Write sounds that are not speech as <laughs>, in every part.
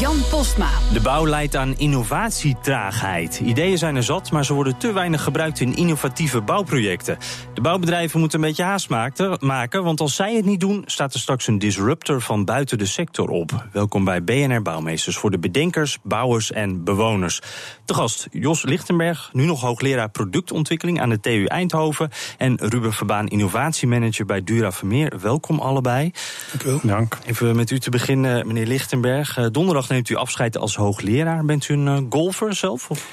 Jan Postma. De bouw leidt aan innovatietraagheid. Ideeën zijn er zat, maar ze worden te weinig gebruikt in innovatieve bouwprojecten. De bouwbedrijven moeten een beetje haast maken, want als zij het niet doen, staat er straks een disruptor van buiten de sector op. Welkom bij BNR Bouwmeesters voor de bedenkers, bouwers en bewoners. De gast Jos Lichtenberg, nu nog hoogleraar productontwikkeling aan de TU Eindhoven. En Ruben Verbaan, innovatiemanager bij Dura Vermeer. Welkom allebei. Dank u wel. Dank. Even met u te beginnen, meneer Lichtenberg. Eh, neemt u afscheid als hoogleraar. Bent u een uh, golfer zelf? Of?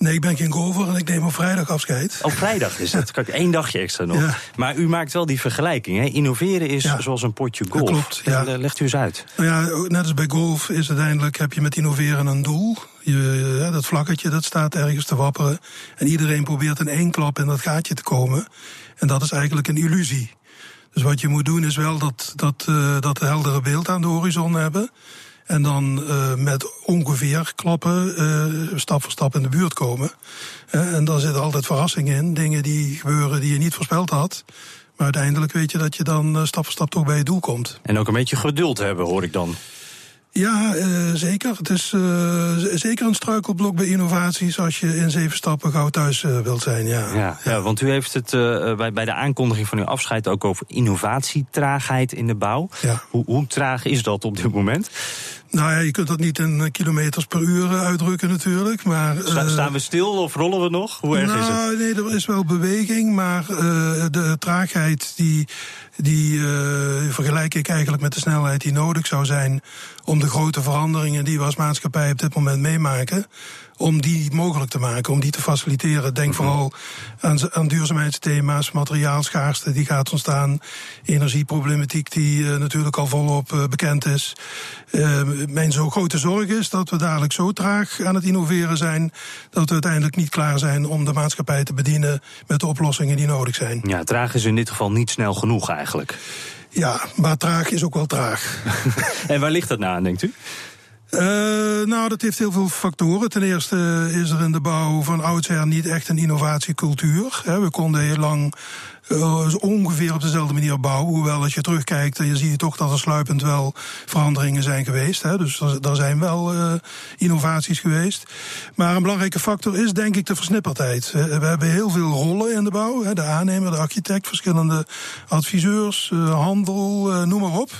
Nee, ik ben geen golfer en ik neem op vrijdag afscheid. Op vrijdag is het. <laughs> Kijk, één dagje extra nog. Ja. Maar u maakt wel die vergelijking. Hè? Innoveren is ja. zoals een potje golf. Dat klopt, ja. Eh, legt u eens uit. Nou ja, net als bij golf is uiteindelijk heb je met innoveren een doel. Je, ja, dat vlakketje dat staat ergens te wapperen. En iedereen probeert in één klap in dat gaatje te komen. En dat is eigenlijk een illusie. Dus wat je moet doen is wel dat, dat, uh, dat heldere beeld aan de horizon hebben. En dan uh, met ongeveer klappen uh, stap voor stap in de buurt komen. Uh, en daar zitten altijd verrassingen in. Dingen die gebeuren die je niet voorspeld had. Maar uiteindelijk weet je dat je dan stap voor stap toch bij je doel komt. En ook een beetje geduld hebben, hoor ik dan. Ja, uh, zeker. Het is uh, zeker een struikelblok bij innovaties als je in zeven stappen gauw thuis uh, wilt zijn. Ja. Ja, ja. want u heeft het bij, bij de aankondiging van uw afscheid ook over innovatietraagheid in de bouw. Ja. Hoe, hoe traag is dat op dit moment? Nou ja, je kunt dat niet in kilometers per uur uitdrukken natuurlijk. Maar, Sta, staan we stil of rollen we nog? Hoe erg nou, is het? Nee, er is wel beweging, maar de traagheid die, die vergelijk ik eigenlijk met de snelheid die nodig zou zijn om de grote veranderingen die we als maatschappij op dit moment meemaken, om die mogelijk te maken, om die te faciliteren. Denk vooral aan, aan duurzaamheidsthema's, materiaalschaarste die gaat ontstaan, energieproblematiek die uh, natuurlijk al volop bekend is. Mijn zo grote zorg is dat we dadelijk zo traag aan het innoveren zijn dat we uiteindelijk niet klaar zijn om de maatschappij te bedienen met de oplossingen die nodig zijn. Ja, traag is in dit geval niet snel genoeg eigenlijk. Ja, maar traag is ook wel traag. <laughs> en waar ligt dat nou aan, denkt u? Uh, nou, dat heeft heel veel factoren. Ten eerste is er in de bouw van oudsher niet echt een innovatiecultuur. We konden heel lang uh, ongeveer op dezelfde manier bouwen. Hoewel als je terugkijkt, je ziet toch dat er sluipend wel veranderingen zijn geweest. Dus er, zijn wel uh, innovaties geweest. Maar een belangrijke factor is denk ik de versnipperdheid. We hebben heel veel rollen in de bouw. De aannemer, de architect, verschillende adviseurs, handel, noem maar op.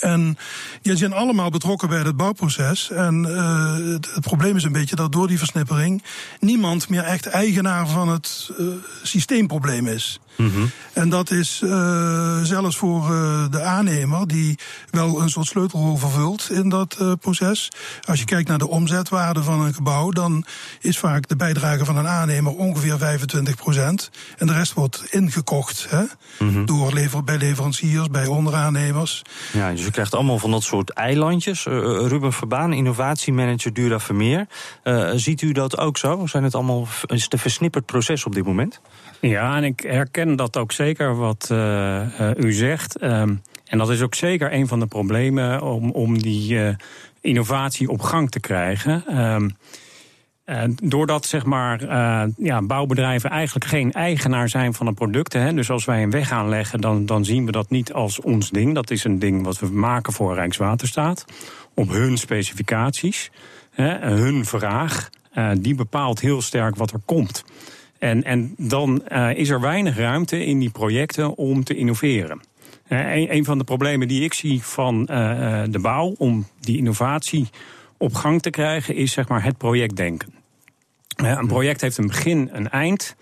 En die zijn allemaal betrokken bij het bouwproces. En uh, het probleem is een beetje dat door die versnippering niemand meer echt eigenaar van het uh, systeemprobleem is. Mm -hmm. En dat is uh, zelfs voor uh, de aannemer, die wel een soort sleutelrol vervult in dat uh, proces. Als je kijkt naar de omzetwaarde van een gebouw, dan is vaak de bijdrage van een aannemer ongeveer 25 procent. En de rest wordt ingekocht hè, Mhm. mm -hmm. door lever, bij leveranciers, bij onderaannemers. Ja, dus je krijgt allemaal van dat soort eilandjes. Uh, Ruben Verbaan, innovatiemanager Dura Vermeer. Uh, ziet u dat ook zo? Zijn het allemaal, is het een versnipperd proces op dit moment? Ja, en ik herken dat ook zeker wat uh, u zegt. Um, en dat is ook zeker een van de problemen om, om die innovatie op gang te krijgen. Uh, doordat zeg maar, ja, bouwbedrijven eigenlijk geen eigenaar zijn van de producten. Hè, dus als wij een weg aanleggen, dan, dan zien we dat niet als ons ding. Dat is een ding wat we maken voor Rijkswaterstaat. Op hun specificaties. Hè, hun vraag. Die bepaalt heel sterk wat er komt. En, en dan is er weinig ruimte in die projecten om te innoveren. Een, een van de problemen die ik zie van de bouw om die innovatie op gang te krijgen, is zeg maar het projectdenken. Een project heeft een begin, een eind.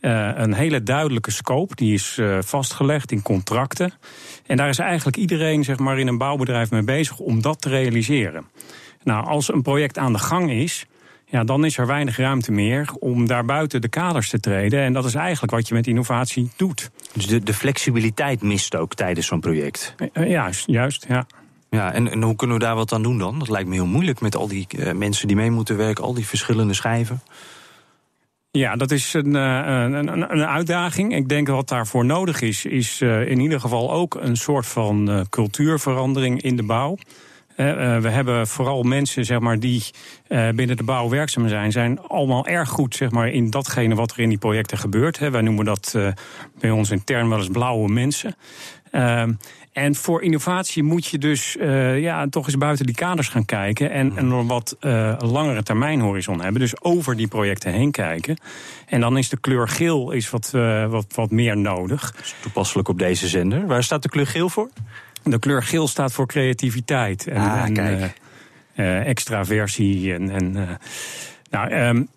Uh, een hele duidelijke scope, die is uh, vastgelegd in contracten. En daar is eigenlijk iedereen zeg maar, in een bouwbedrijf mee bezig om dat te realiseren. Nou, als een project aan de gang is, ja, dan is er weinig ruimte meer om daar buiten de kaders te treden. En dat is eigenlijk wat je met innovatie doet. Dus de, de flexibiliteit mist ook tijdens zo'n project. Uh, juist, juist, ja. Ja, en, en, hoe kunnen we daar wat aan doen dan? Dat lijkt me heel moeilijk met al die uh, mensen die mee moeten werken, al die verschillende schijven. Ja, dat is een, een, een, een, uitdaging. Ik denk wat daarvoor nodig is, is in ieder geval ook een soort van cultuurverandering in de bouw. Uh, we hebben vooral mensen zeg maar, die uh, binnen de bouw werkzaam zijn, zijn allemaal erg goed zeg maar, in datgene wat er in die projecten gebeurt. Wij noemen dat uh, bij ons intern wel eens blauwe mensen. Ehm, en voor innovatie moet je dus ja, toch eens buiten die kaders gaan kijken. En, en een wat langere termijnhorizon hebben. Dus over die projecten heen kijken. En dan is de kleur geel is wat, wat, wat meer nodig. Toepasselijk op deze zender. Waar staat de kleur geel voor? De kleur geel staat voor creativiteit en, ah, en kijk. Uh, uh, extraversie. En, en, uh, nou, um,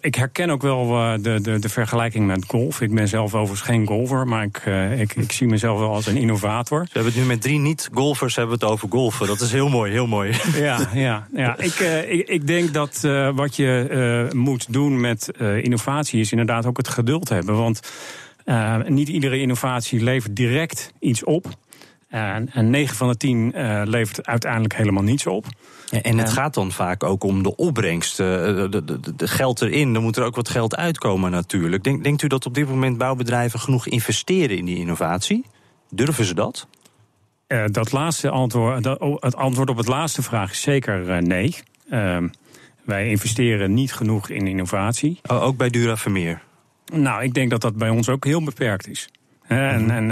ik herken ook wel de, de, de, vergelijking met golf. Ik ben zelf overigens geen golfer, maar ik, ik, ik, zie mezelf wel als een innovator. We hebben het nu met drie niet-golfers hebben we het over golfen. Dat is heel mooi, heel mooi. <laughs> Ja, ja, ja. Ik, ik, ik denk dat wat je moet doen met innovatie is inderdaad ook het geduld hebben. Want niet iedere innovatie levert direct iets op. En, en 9 van de 10 uh, levert uiteindelijk helemaal niets op. Ja, en het uh, gaat dan vaak ook om de opbrengst. De, de, de, de, geld erin, dan moet er ook wat geld uitkomen natuurlijk. Denk, denkt u dat op dit moment bouwbedrijven genoeg investeren in die innovatie? Durven ze dat? Uh, dat laatste antwoord, dat, het antwoord op het laatste vraag is zeker nee. wij investeren niet genoeg in innovatie. Oh, ook bij Dura Vermeer? Nou, ik denk dat dat bij ons ook heel beperkt is. En, en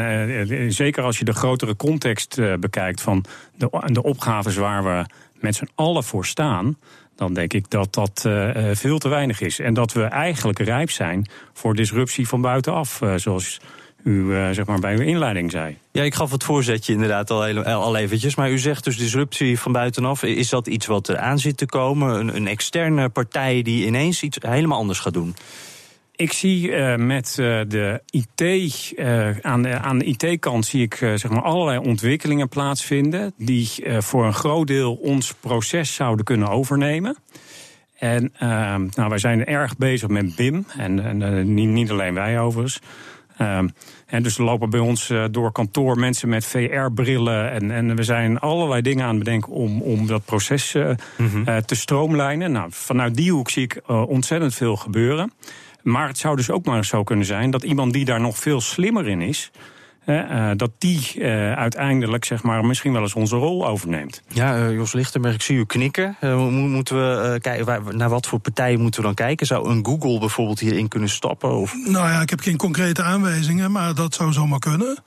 uh, zeker als je de grotere context uh, bekijkt van de, de opgaves waar we met z'n allen voor staan, dan denk ik dat dat veel te weinig is. En dat we eigenlijk rijp zijn voor disruptie van buitenaf, zoals u zeg maar bij uw inleiding zei. Ja, ik gaf het voorzetje inderdaad al, al eventjes. Maar u zegt dus disruptie van buitenaf. Is dat iets wat er aan zit te komen? Een, een externe partij die ineens iets helemaal anders gaat doen? Ik zie uh, met uh, de IT, uh, aan de, aan de IT-kant zie ik zeg maar allerlei ontwikkelingen plaatsvinden. die voor een groot deel ons proces zouden kunnen overnemen. En nou, wij zijn erg bezig met BIM. En, en niet, niet alleen wij overigens. en dus er lopen bij ons door kantoor mensen met VR-brillen. En, en we zijn allerlei dingen aan het bedenken om, om dat proces mm -hmm. te stroomlijnen. Nou, vanuit die hoek zie ik ontzettend veel gebeuren. Maar het zou dus ook maar zo kunnen zijn dat iemand die daar nog veel slimmer in is. Uh, dat die uh, uiteindelijk zeg maar, misschien wel eens onze rol overneemt. Ja, uh, Jos Lichtenberg, ik zie u knikken. moeten we kijken, naar wat voor partijen moeten we dan kijken? Zou een Google bijvoorbeeld hierin kunnen stappen? Of? Nou ja, ik heb geen concrete aanwijzingen, maar dat zou zomaar kunnen.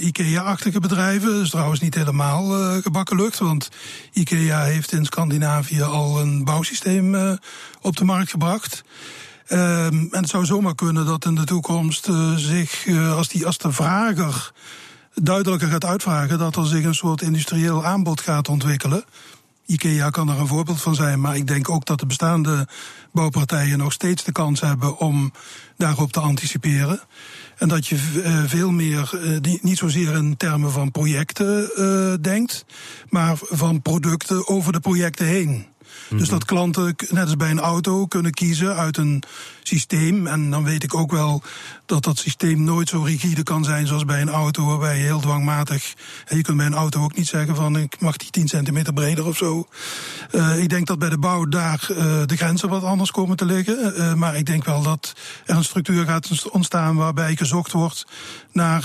IKEA-achtige bedrijven is trouwens niet helemaal gebakken lucht. Want IKEA heeft in Scandinavië al een bouwsysteem op de markt gebracht. Um, en het zou zomaar kunnen dat in de toekomst uh, zich, uh, als, die, als de vrager duidelijker gaat uitvragen, dat er zich een soort industrieel aanbod gaat ontwikkelen. IKEA kan er een voorbeeld van zijn, maar ik denk ook dat de bestaande bouwpartijen nog steeds de kans hebben om daarop te anticiperen. En dat je uh, veel meer, niet zozeer in termen van projecten denkt, maar van producten over de projecten heen. Dus dat klanten, net als bij een auto, kunnen kiezen uit een systeem. En dan weet ik ook wel dat dat systeem nooit zo rigide kan zijn zoals bij een auto, waarbij je heel dwangmatig. Je kunt bij een auto ook niet zeggen van ik mag die 10 centimeter breder of zo. Uh, ik denk dat bij de bouw daar uh, de grenzen wat anders komen te liggen. Uh, maar ik denk wel dat er een structuur gaat ontstaan waarbij gezocht wordt naar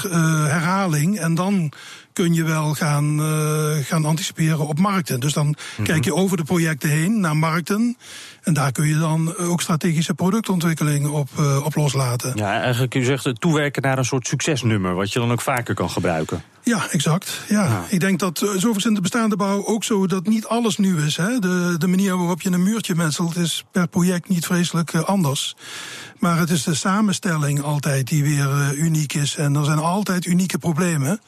herhaling. En dan kun je wel gaan, uh, gaan anticiperen op markten. Dus dan mm -hmm. kijk je over de projecten heen naar markten. En daar kun je dan ook strategische productontwikkeling op, uh, op loslaten. Ja, eigenlijk u zegt toewerken naar een soort succesnummer, wat je dan ook vaker kan gebruiken. Ja, exact. Ja. ja. Ik denk dat uh, zoveel in de bestaande bouw ook zo dat niet alles nieuw is. Hè? De, de manier waarop je een muurtje metselt is per project niet vreselijk uh, anders. Maar het is de samenstelling altijd die weer uh, uniek is. En er zijn altijd unieke problemen.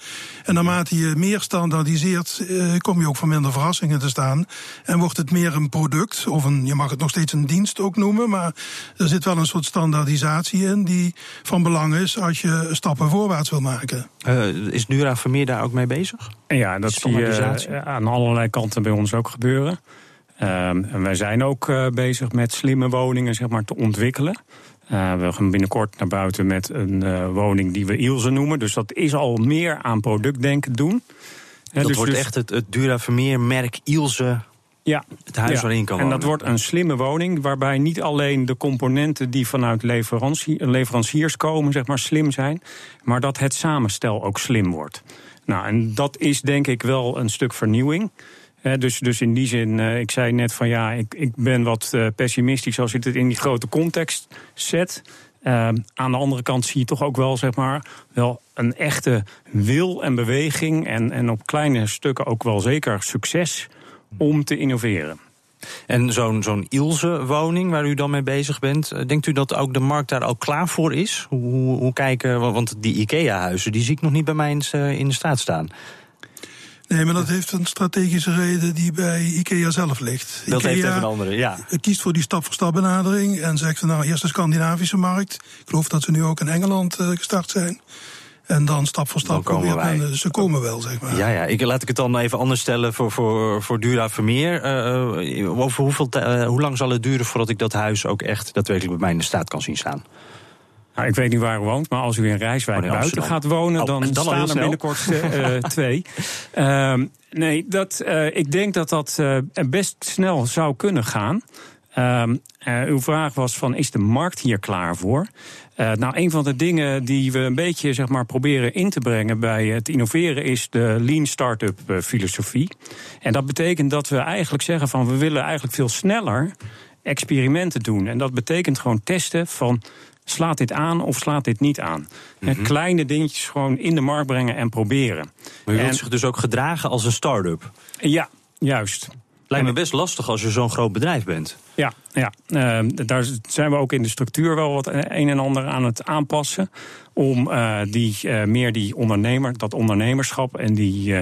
En naarmate je meer standaardiseert, kom je ook voor minder verrassingen te staan. En wordt het meer een product, of een, je mag het nog steeds een dienst ook noemen. Maar er zit wel een soort standaardisatie in die van belang is als je stappen voorwaarts wil maken. Uh, is Dura Vermeer daar ook mee bezig? Ja, dat zie je aan allerlei kanten bij ons ook gebeuren. Ehm, en wij zijn ook uh, bezig met slimme woningen zeg maar, te ontwikkelen. Uh, we gaan binnenkort naar buiten met een uh, woning die we Ilse noemen. Dus dat is al meer aan productdenken doen. Dat dus, wordt dus, echt het, het Dura Vermeer merk Ilse. Ja, het huis ja. waarin kan En dat wordt een slimme woning waarbij niet alleen de componenten die vanuit leverantie, leveranciers komen, zeg maar, slim zijn, maar dat het samenstel ook slim wordt. Nou, en dat is denk ik wel een stuk vernieuwing. He, dus, dus in die zin, uh, ik zei net van ja, ik, ik ben wat uh, pessimistisch als je het in die grote context zet. Uh, aan de andere kant zie je toch ook wel, zeg maar, wel een echte wil en beweging. En, en op kleine stukken ook wel zeker succes om te innoveren. En zo'n zo'n Ilse-woning waar u dan mee bezig bent, denkt u dat ook de markt daar al klaar voor is? Hoe, hoe, hoe kijken, want die IKEA-huizen, die zie ik nog niet bij mij in de straat staan. Nee, maar dat heeft een strategische reden die bij IKEA zelf ligt. Dat IKEA heeft even een andere, ja. kiest voor die stap-voor-stap benadering en zegt van nou eerst de Scandinavische markt. Ik geloof dat ze nu ook in Engeland uh, gestart zijn. En dan stap voor stap komen wij. Men, ze komen wel, zeg maar. Ja, ja. Ik, laat ik het dan even anders stellen voor, voor, voor Dura Vermeer. Uh, over hoeveel uh, hoe lang zal het duren voordat ik dat huis ook echt daadwerkelijk bij mij in de staat kan zien staan? Nou, ik weet niet waar u woont, maar als u in Rijswijk oh, buiten gaat wonen, dan, oh, dan staan er binnenkort uh, <laughs> twee. Uh, nee, dat, uh, ik denk dat dat best snel zou kunnen gaan. Uw vraag was van, is de markt hier klaar voor? nou, een van de dingen die we een beetje zeg maar, proberen in te brengen bij het innoveren is de lean startup filosofie. En dat betekent dat we eigenlijk zeggen van we willen eigenlijk veel sneller experimenten doen. En dat betekent gewoon testen van slaat dit aan of slaat dit niet aan? Mm-hmm. Kleine dingetjes gewoon in de markt brengen en proberen. Maar u wilt en, zich dus ook gedragen als een start-up? Ja, juist. Lijkt me best lastig als je zo'n groot bedrijf bent. Ja, ja. Uh, daar zijn we ook in de structuur wel wat een en ander aan het aanpassen. Om uh, die, uh, meer die ondernemer, dat ondernemerschap en die,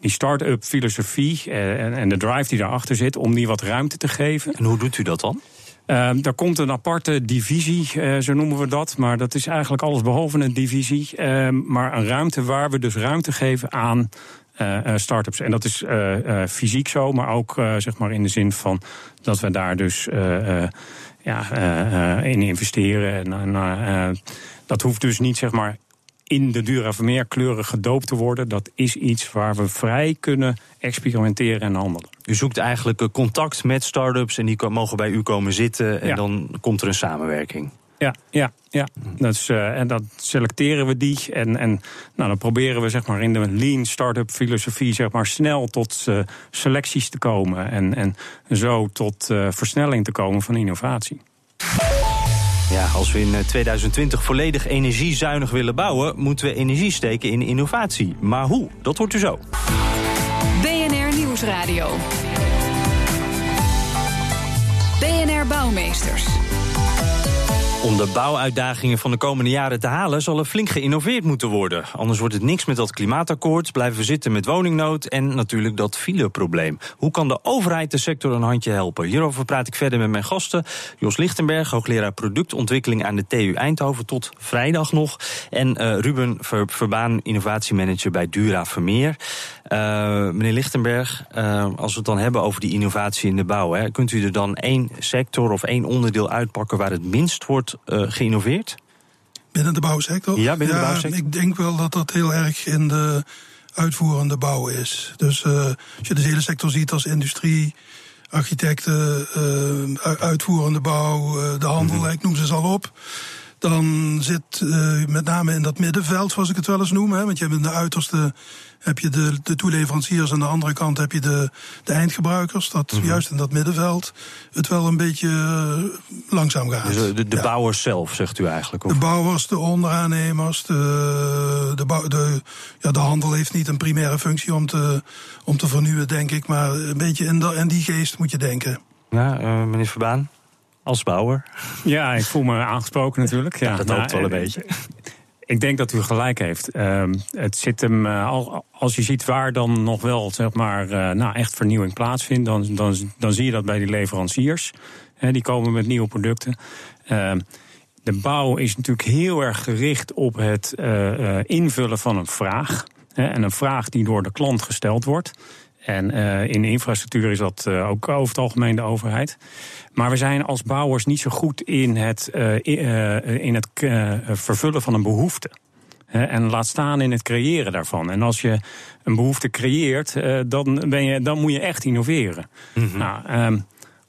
die start-up filosofie en, en de drive die daarachter zit, om die wat ruimte te geven. En hoe doet u dat dan? Uh, er komt een aparte divisie, uh, zo noemen we dat. Maar dat is eigenlijk alles behalve een divisie. Uh, maar een ruimte waar we dus ruimte geven aan start-ups. En dat is fysiek zo, maar ook zeg maar in de zin van dat we daar dus ja, in investeren. En, dat hoeft dus niet zeg maar in de Dura Vermeer kleuren gedoopt te worden. Dat is iets waar we vrij kunnen experimenteren en handelen. U zoekt eigenlijk contact met start-ups en die mogen bij u komen zitten en ja. dan komt er een samenwerking. Ja, ja, ja. Dat is, uh, en dat selecteren we die. En, en nou, dan proberen we zeg maar, in de lean start-up filosofie zeg maar, snel tot uh, selecties te komen. En, en zo tot uh, versnelling te komen van innovatie. Ja, als we in 2020 volledig energiezuinig willen bouwen, moeten we energie steken in innovatie. Maar hoe? Dat hoort u zo. BNR Nieuwsradio. BNR Bouwmeesters. Om de bouwuitdagingen van de komende jaren te halen, zal er flink geïnnoveerd moeten worden. Anders wordt het niks met dat klimaatakkoord, blijven we zitten met woningnood en natuurlijk dat fileprobleem. Hoe kan de overheid de sector een handje helpen? Hierover praat ik verder met mijn gasten. Jos Lichtenberg, hoogleraar productontwikkeling aan de TU Eindhoven tot vrijdag nog. En uh, Ruben Ver Verbaan, innovatiemanager bij Dura Vermeer. Uh, meneer Lichtenberg, uh, als we het dan hebben over die innovatie in de bouw, hè, kunt u er dan één sector of één onderdeel uitpakken waar het minst wordt geïnnoveerd? Binnen de bouwsector? Ja, binnen ja, de bouwsector. Ik denk wel dat dat heel erg in de uitvoerende bouw is. Dus uh, als je de hele sector ziet als industrie, architecten, uh, uitvoerende bouw, de handel, mm-hmm. ik noem ze al op. Dan zit uh, met name in dat middenveld, zoals ik het wel eens noem. Hè, want je hebt in de uiterste heb je de, de toeleveranciers, aan de andere kant heb je de, de eindgebruikers. Dat mm-hmm. juist in dat middenveld het wel een beetje uh, langzaam gaat. Dus de, de ja. bouwers zelf, zegt u eigenlijk? Of? De bouwers, de onderaannemers, de, de, bouw, de, ja, de handel heeft niet een primaire functie om te, om te vernieuwen, denk ik. Maar een beetje in, de, in die geest moet je denken. Ja, uh, meneer Verbaan? Als bouwer? Ja, ik voel me aangesproken natuurlijk. Ja, ja dat nou, wel een beetje. Ik denk dat u gelijk heeft. Uh, het zit hem, uh, als je ziet waar dan nog wel zeg maar, uh, nou, echt vernieuwing plaatsvindt, dan, dan, dan zie je dat bij die leveranciers. He, die komen met nieuwe producten. Uh, de bouw is natuurlijk heel erg gericht op het invullen van een vraag. He, en een vraag die door de klant gesteld wordt. En in infrastructuur is dat ook over het algemeen de overheid. Maar we zijn als bouwers niet zo goed in het, in het vervullen van een behoefte. En laat staan in het creëren daarvan. En als je een behoefte creëert, dan, ben je, dan moet je echt innoveren. Mhm. Nou, ehm,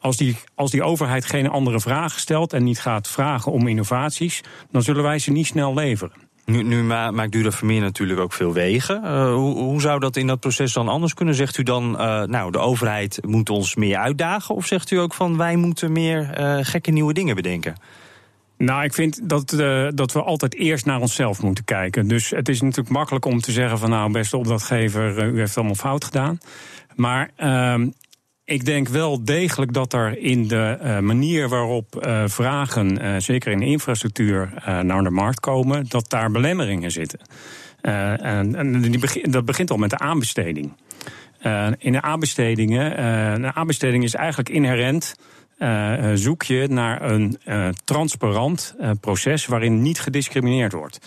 als die, als die overheid geen andere vragen stelt en niet gaat vragen om innovaties, dan zullen wij ze niet snel leveren. Nu, nu maakt Dura Vermeer natuurlijk ook veel wegen. Uh, hoe, hoe, zou dat in dat proces dan anders kunnen? Zegt u dan, uh, nou, de overheid moet ons meer uitdagen? Of zegt u ook van, wij moeten meer uh, gekke nieuwe dingen bedenken? Nou, ik vind dat, dat we altijd eerst naar onszelf moeten kijken. Dus het is natuurlijk makkelijk om te zeggen van nou, beste opdrachtgever, u heeft allemaal fout gedaan. Maar uh, ik denk wel degelijk dat er in de uh, manier waarop uh, vragen, uh, zeker in de infrastructuur, naar de markt komen, dat daar belemmeringen zitten. en, en dat begint al met de aanbesteding. in de aanbestedingen, een aanbesteding is eigenlijk inherent. zoek je naar een transparant proces waarin niet gediscrimineerd wordt.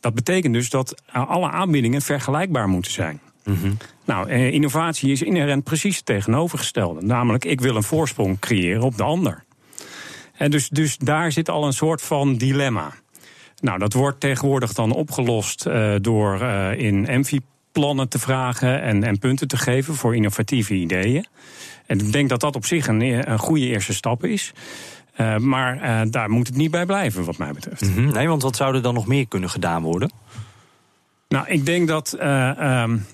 Dat betekent dus dat alle aanbiedingen vergelijkbaar moeten zijn. Mm Nou, eh, innovatie is inherent precies het tegenovergestelde. Namelijk, ik wil een voorsprong creëren op de ander. En dus, dus daar zit al een soort van dilemma. Nou, dat wordt tegenwoordig dan opgelost uh, door uh, in Envi-plannen te vragen en, en punten te geven voor innovatieve ideeën. En ik denk dat dat op zich een, een goede eerste stap is. Uh, maar daar moet het niet bij blijven, wat mij betreft. Mm -hmm. Nee, want wat zou er dan nog meer kunnen gedaan worden? Nou, ik denk dat. Um,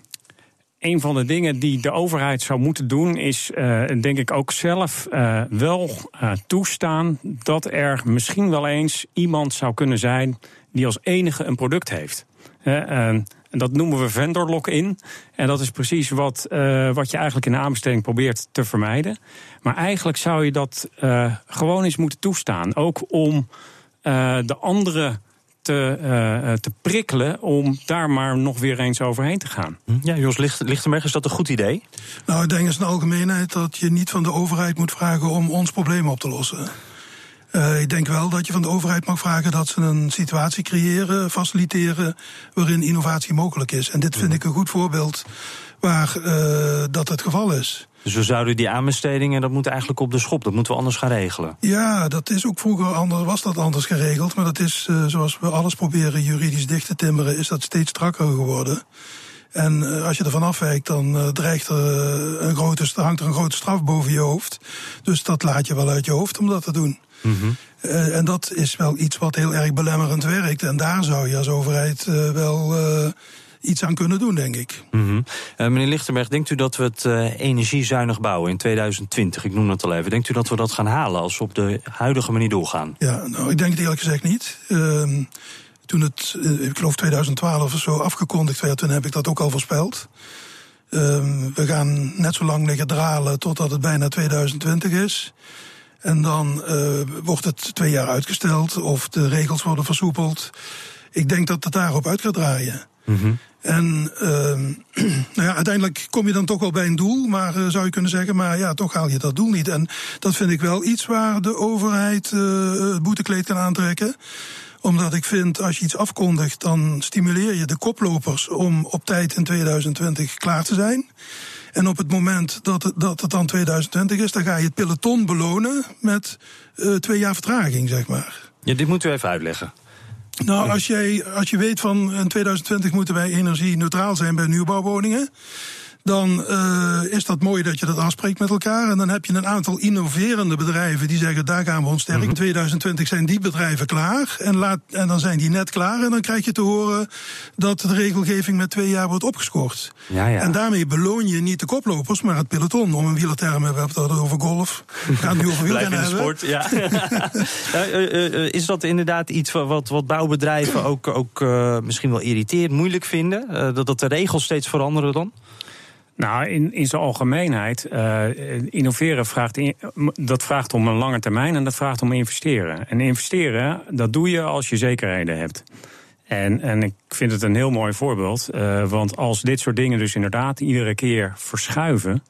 een van de dingen die de overheid zou moeten doen, is uh, denk ik ook zelf uh, wel uh, toestaan dat er misschien wel eens iemand zou kunnen zijn die als enige een product heeft. en dat noemen we vendor lock-in. En dat is precies wat, wat je eigenlijk in de aanbesteding probeert te vermijden. Maar eigenlijk zou je dat gewoon eens moeten toestaan. Ook om de andere te, uh, te prikkelen om daar maar nog weer eens overheen te gaan. Hm? Ja, Jos Lichtenberg, is dat een goed idee? Nou, ik denk in zijn algemeenheid dat je niet van de overheid moet vragen om ons probleem op te lossen. Uh, ik denk wel dat je van de overheid mag vragen dat ze een situatie creëren, faciliteren, waarin innovatie mogelijk is. En dit vind hm. ik een goed voorbeeld waar uh, dat het geval is. Dus we zouden die aanbestedingen, dat moet eigenlijk op de schop. Dat moeten we anders gaan regelen. Ja, dat is ook vroeger anders, was dat anders geregeld. Maar dat is, uh, zoals we alles proberen juridisch dicht te timmeren, is dat steeds strakker geworden. En uh, als je ervan afwijkt, dan uh, dreigt er een grote, hangt er een grote straf boven je hoofd. Dus dat laat je wel uit je hoofd om dat te doen. Mm -hmm. en dat is wel iets wat heel erg belemmerend werkt. En daar zou je als overheid wel iets aan kunnen doen, denk ik. Mm -hmm. uh, meneer Lichtenberg, denkt u dat we het uh, energiezuinig bouwen in 2020, ik noem het al even, denkt u dat we dat gaan halen als we op de huidige manier doorgaan? Ja, nou, ik denk het eerlijk gezegd niet. Uh, toen het, eh, ik geloof 2012 of zo afgekondigd werd, toen heb ik dat ook al voorspeld. Ehm, we gaan net zo lang liggen dralen totdat het bijna 2020 is. En dan wordt het twee jaar uitgesteld of de regels worden versoepeld. Ik denk dat het daarop uit gaat draaien. Mm -hmm. En uh, <clears throat> nou ja, uiteindelijk kom je dan toch wel bij een doel, maar uh, zou je kunnen zeggen, maar ja, toch haal je dat doel niet. En dat vind ik wel iets waar de overheid het boetekleed kan aantrekken omdat ik vind, als je iets afkondigt, dan stimuleer je de koplopers om op tijd in 2020 klaar te zijn. En op het moment dat het, dat dan 2020 is, dan ga je het peloton belonen met twee jaar vertraging, zeg maar. Ja, dit moet u even uitleggen. Nou, als, jij, als je weet van in 2020 moeten wij energie neutraal zijn bij nieuwbouwwoningen dan uh, is dat mooi dat je dat afspreekt met elkaar. En dan heb je een aantal innoverende bedrijven die zeggen: daar gaan we ons sterk. In 2020 zijn die bedrijven klaar. En, laat, en dan zijn die net klaar. En dan krijg je te horen dat de regelgeving met twee jaar wordt opgescoord. Ja, ja. En daarmee beloon je niet de koplopers, maar het peloton. Om een wielerterm hebben we het over golf. Gaan nu over wielrennen hebben. Sport, ja. uh, <laughs> is dat inderdaad iets wat, wat bouwbedrijven ook, ook misschien wel irriteert, moeilijk vinden? dat, dat de regels steeds veranderen dan? Nou, in, in zijn algemeenheid, uh, innoveren vraagt, dat vraagt om een lange termijn en dat vraagt om investeren. En investeren, dat doe je als je zekerheden hebt. En, en ik vind het een heel mooi voorbeeld, uh, want als dit soort dingen dus inderdaad iedere keer verschuiven,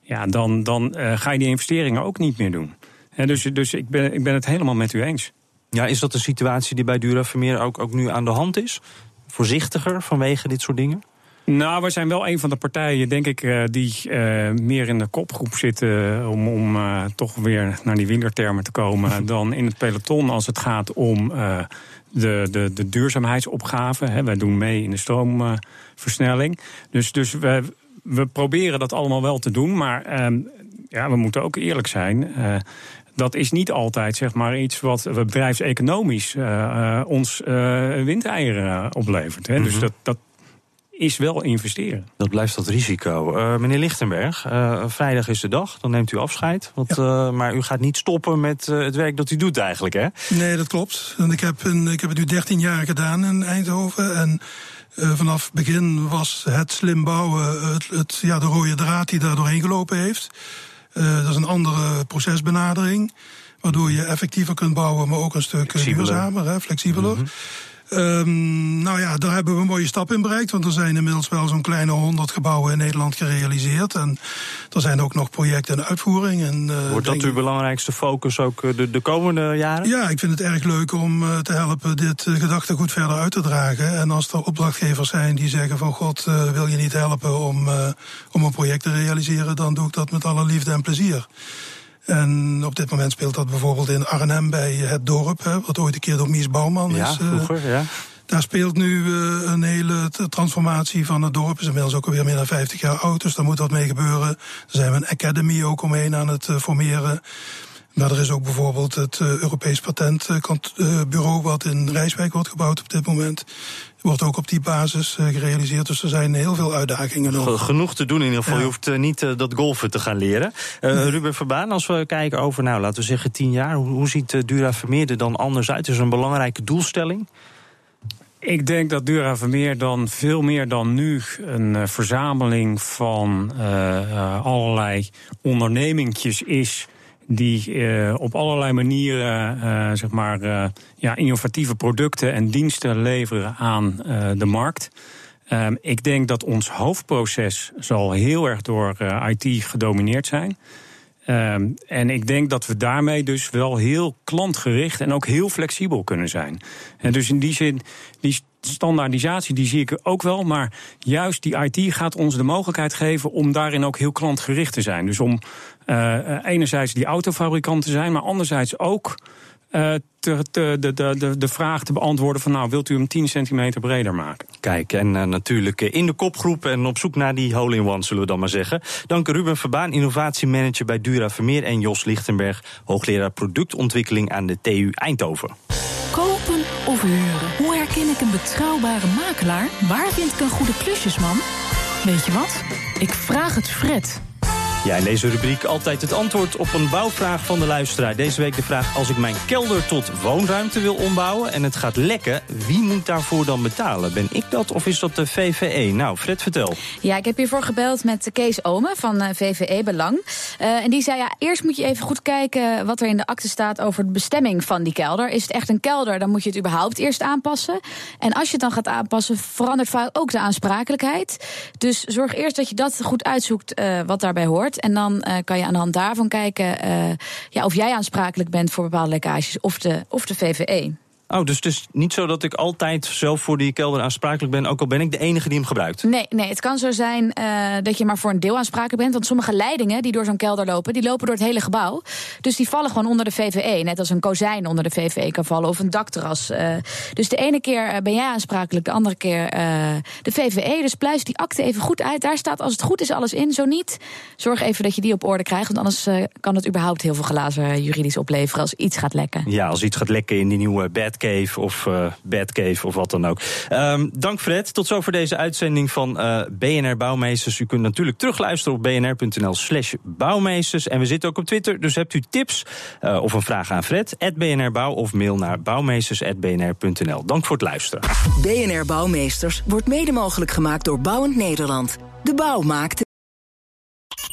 ja, dan, dan uh, ga je die investeringen ook niet meer doen. En dus dus ik, ben, ik ben het helemaal met u eens. Ja, is dat een situatie die bij Dura Vermeer ook, ook nu aan de hand is? Voorzichtiger vanwege dit soort dingen? Nou, we zijn wel een van de partijen, denk ik, uh, die uh, meer in de kopgroep zitten om, om uh, toch weer naar die wintertermen te komen <laughs> dan in het peloton als het gaat om de, de, de duurzaamheidsopgave. Hè. Wij doen mee in de stroomversnelling. dus dus we, we proberen dat allemaal wel te doen, maar ehm, ja, we moeten ook eerlijk zijn dat is niet altijd zeg maar, iets wat bedrijfseconomisch uh, ons uh, windeieren oplevert. Hè. Dus mhm. dat, dat is wel investeren. Dat blijft dat risico. Uh, meneer Lichtenberg, vrijdag is de dag, dan neemt u afscheid. Want, maar u gaat niet stoppen met het werk dat u doet eigenlijk, hè? Nee, dat klopt. ik, heb een, ik heb het nu 13 jaar gedaan in Eindhoven. En vanaf het begin was het slim bouwen het, het, ja, de rode draad die daar doorheen gelopen heeft. Uh, dat is een andere procesbenadering. Waardoor je effectiever kunt bouwen, maar ook een stuk duurzamer, hè, flexibeler. Mm Um, nou ja, daar hebben we een mooie stap in bereikt. Want er zijn inmiddels wel zo'n kleine 100 gebouwen in Nederland gerealiseerd. En er zijn ook nog projecten in uitvoering. En, uh, Wordt dat uw belangrijkste focus ook eh, de, de komende jaren? Ja, ik vind het erg leuk om uh, te helpen dit uh, gedachtegoed verder uit te dragen. En als er opdrachtgevers zijn die zeggen van god, wil je niet helpen om, om een project te realiseren, dan doe ik dat met alle liefde en plezier. En op dit moment speelt dat bijvoorbeeld in Arnhem bij het dorp, hè, wat ooit een keer door Mies Bouwman ja, is. Eh, vroeger, ja. Daar speelt nu uh, een hele transformatie van het dorp. is inmiddels ook alweer meer dan 50 jaar oud, dus daar moet wat mee gebeuren. Er zijn we een academy ook omheen aan het uh, formeren. Maar er is ook bijvoorbeeld het Europees Patentbureau, wat in Rijswijk wordt gebouwd op dit moment wordt ook op die basis uh, gerealiseerd. Dus er zijn heel veel uitdagingen nog. Genoeg te doen in ieder geval. Je hoeft uh, niet uh, dat golfen te gaan leren. Nee. Ruben Verbaan, als we kijken over, nou, laten we zeggen, tien jaar. Hoe, hoe ziet Dura Vermeer er dan anders uit? Is er een belangrijke doelstelling? Ik denk dat Dura Vermeer dan veel meer dan nu een verzameling van allerlei ondernemingjes is die uh, op allerlei manieren uh, zeg maar, uh, ja, innovatieve producten en diensten leveren aan de markt. Um, ik denk dat ons hoofdproces zal heel erg door IT gedomineerd zijn. Um, en ik denk dat we daarmee dus wel heel klantgericht en ook heel flexibel kunnen zijn. En dus in die zin, die standaardisatie die zie ik ook wel. Maar juist die IT gaat ons de mogelijkheid geven om daarin ook heel klantgericht te zijn. Dus om enerzijds die autofabrikant te zijn, maar anderzijds ook uh, te, de, de, de, de vraag te beantwoorden van nou, wilt u hem 10 centimeter breder maken? Kijk, en uh, natuurlijk in de kopgroep en op zoek naar die hole-in-one, zullen we dan maar zeggen. Dank Ruben Verbaan, innovatiemanager bij Dura Vermeer en Jos Lichtenberg, hoogleraar productontwikkeling aan de TU Eindhoven. Kopen of huren? Hoe herken ik een betrouwbare makelaar? Waar vind ik een goede klusjesman? Weet je wat? Ik vraag het Fred. Ja, in deze rubriek altijd het antwoord op een bouwvraag van de luisteraar. Deze week de vraag: als ik mijn kelder tot woonruimte wil ombouwen en het gaat lekken, wie moet daarvoor dan betalen? Ben ik dat of is dat de VVE? Nou, Fred, vertel. Ja, ik heb hiervoor gebeld met Kees Omen van eh, VVE Belang. Uh, en die zei: ja, eerst moet je even goed kijken wat er in de akte staat over de bestemming van die kelder. Is het echt een kelder, dan moet je het überhaupt eerst aanpassen. En als je het dan gaat aanpassen, verandert vaak ook de aansprakelijkheid. Dus zorg eerst dat je dat goed uitzoekt uh, wat daarbij hoort. En dan uh, kan je aan de hand daarvan kijken uh, ja, of jij aansprakelijk bent voor bepaalde lekkages of de, of de VVE. Oh, dus het is niet zo dat ik altijd zelf voor die kelder aansprakelijk ben, ook al ben ik de enige die hem gebruikt? Nee, nee het kan zo zijn uh, dat je maar voor een deel aansprakelijk bent. Want sommige leidingen die door zo'n kelder lopen, die lopen door het hele gebouw. Dus die vallen gewoon onder de VVE. Net als een kozijn onder de VVE kan vallen of een dakterras. Uh, dus de ene keer eh, ben jij aansprakelijk, de andere keer uh, de VVE. Dus pluis die akte even goed uit. Daar staat als het goed is alles in. Zo niet, zorg even dat je die op orde krijgt. Want anders kan het überhaupt heel veel glazen juridisch opleveren als iets gaat lekken. Ja, als iets gaat lekken in die nieuwe bed Cave of uh, Batcave of wat dan ook. Um, dank Fred. Tot zover deze uitzending van uh, BNR Bouwmeesters. U kunt natuurlijk terugluisteren op bnr.nl slash bouwmeesters. En we zitten ook op Twitter, dus hebt u tips uh, of een vraag aan Fred, BNR Bouw of mail naar bouwmeesters.bnr.nl. Dank voor het luisteren. BNR Bouwmeesters wordt mede mogelijk gemaakt door Bouwend Nederland. De bouw maakt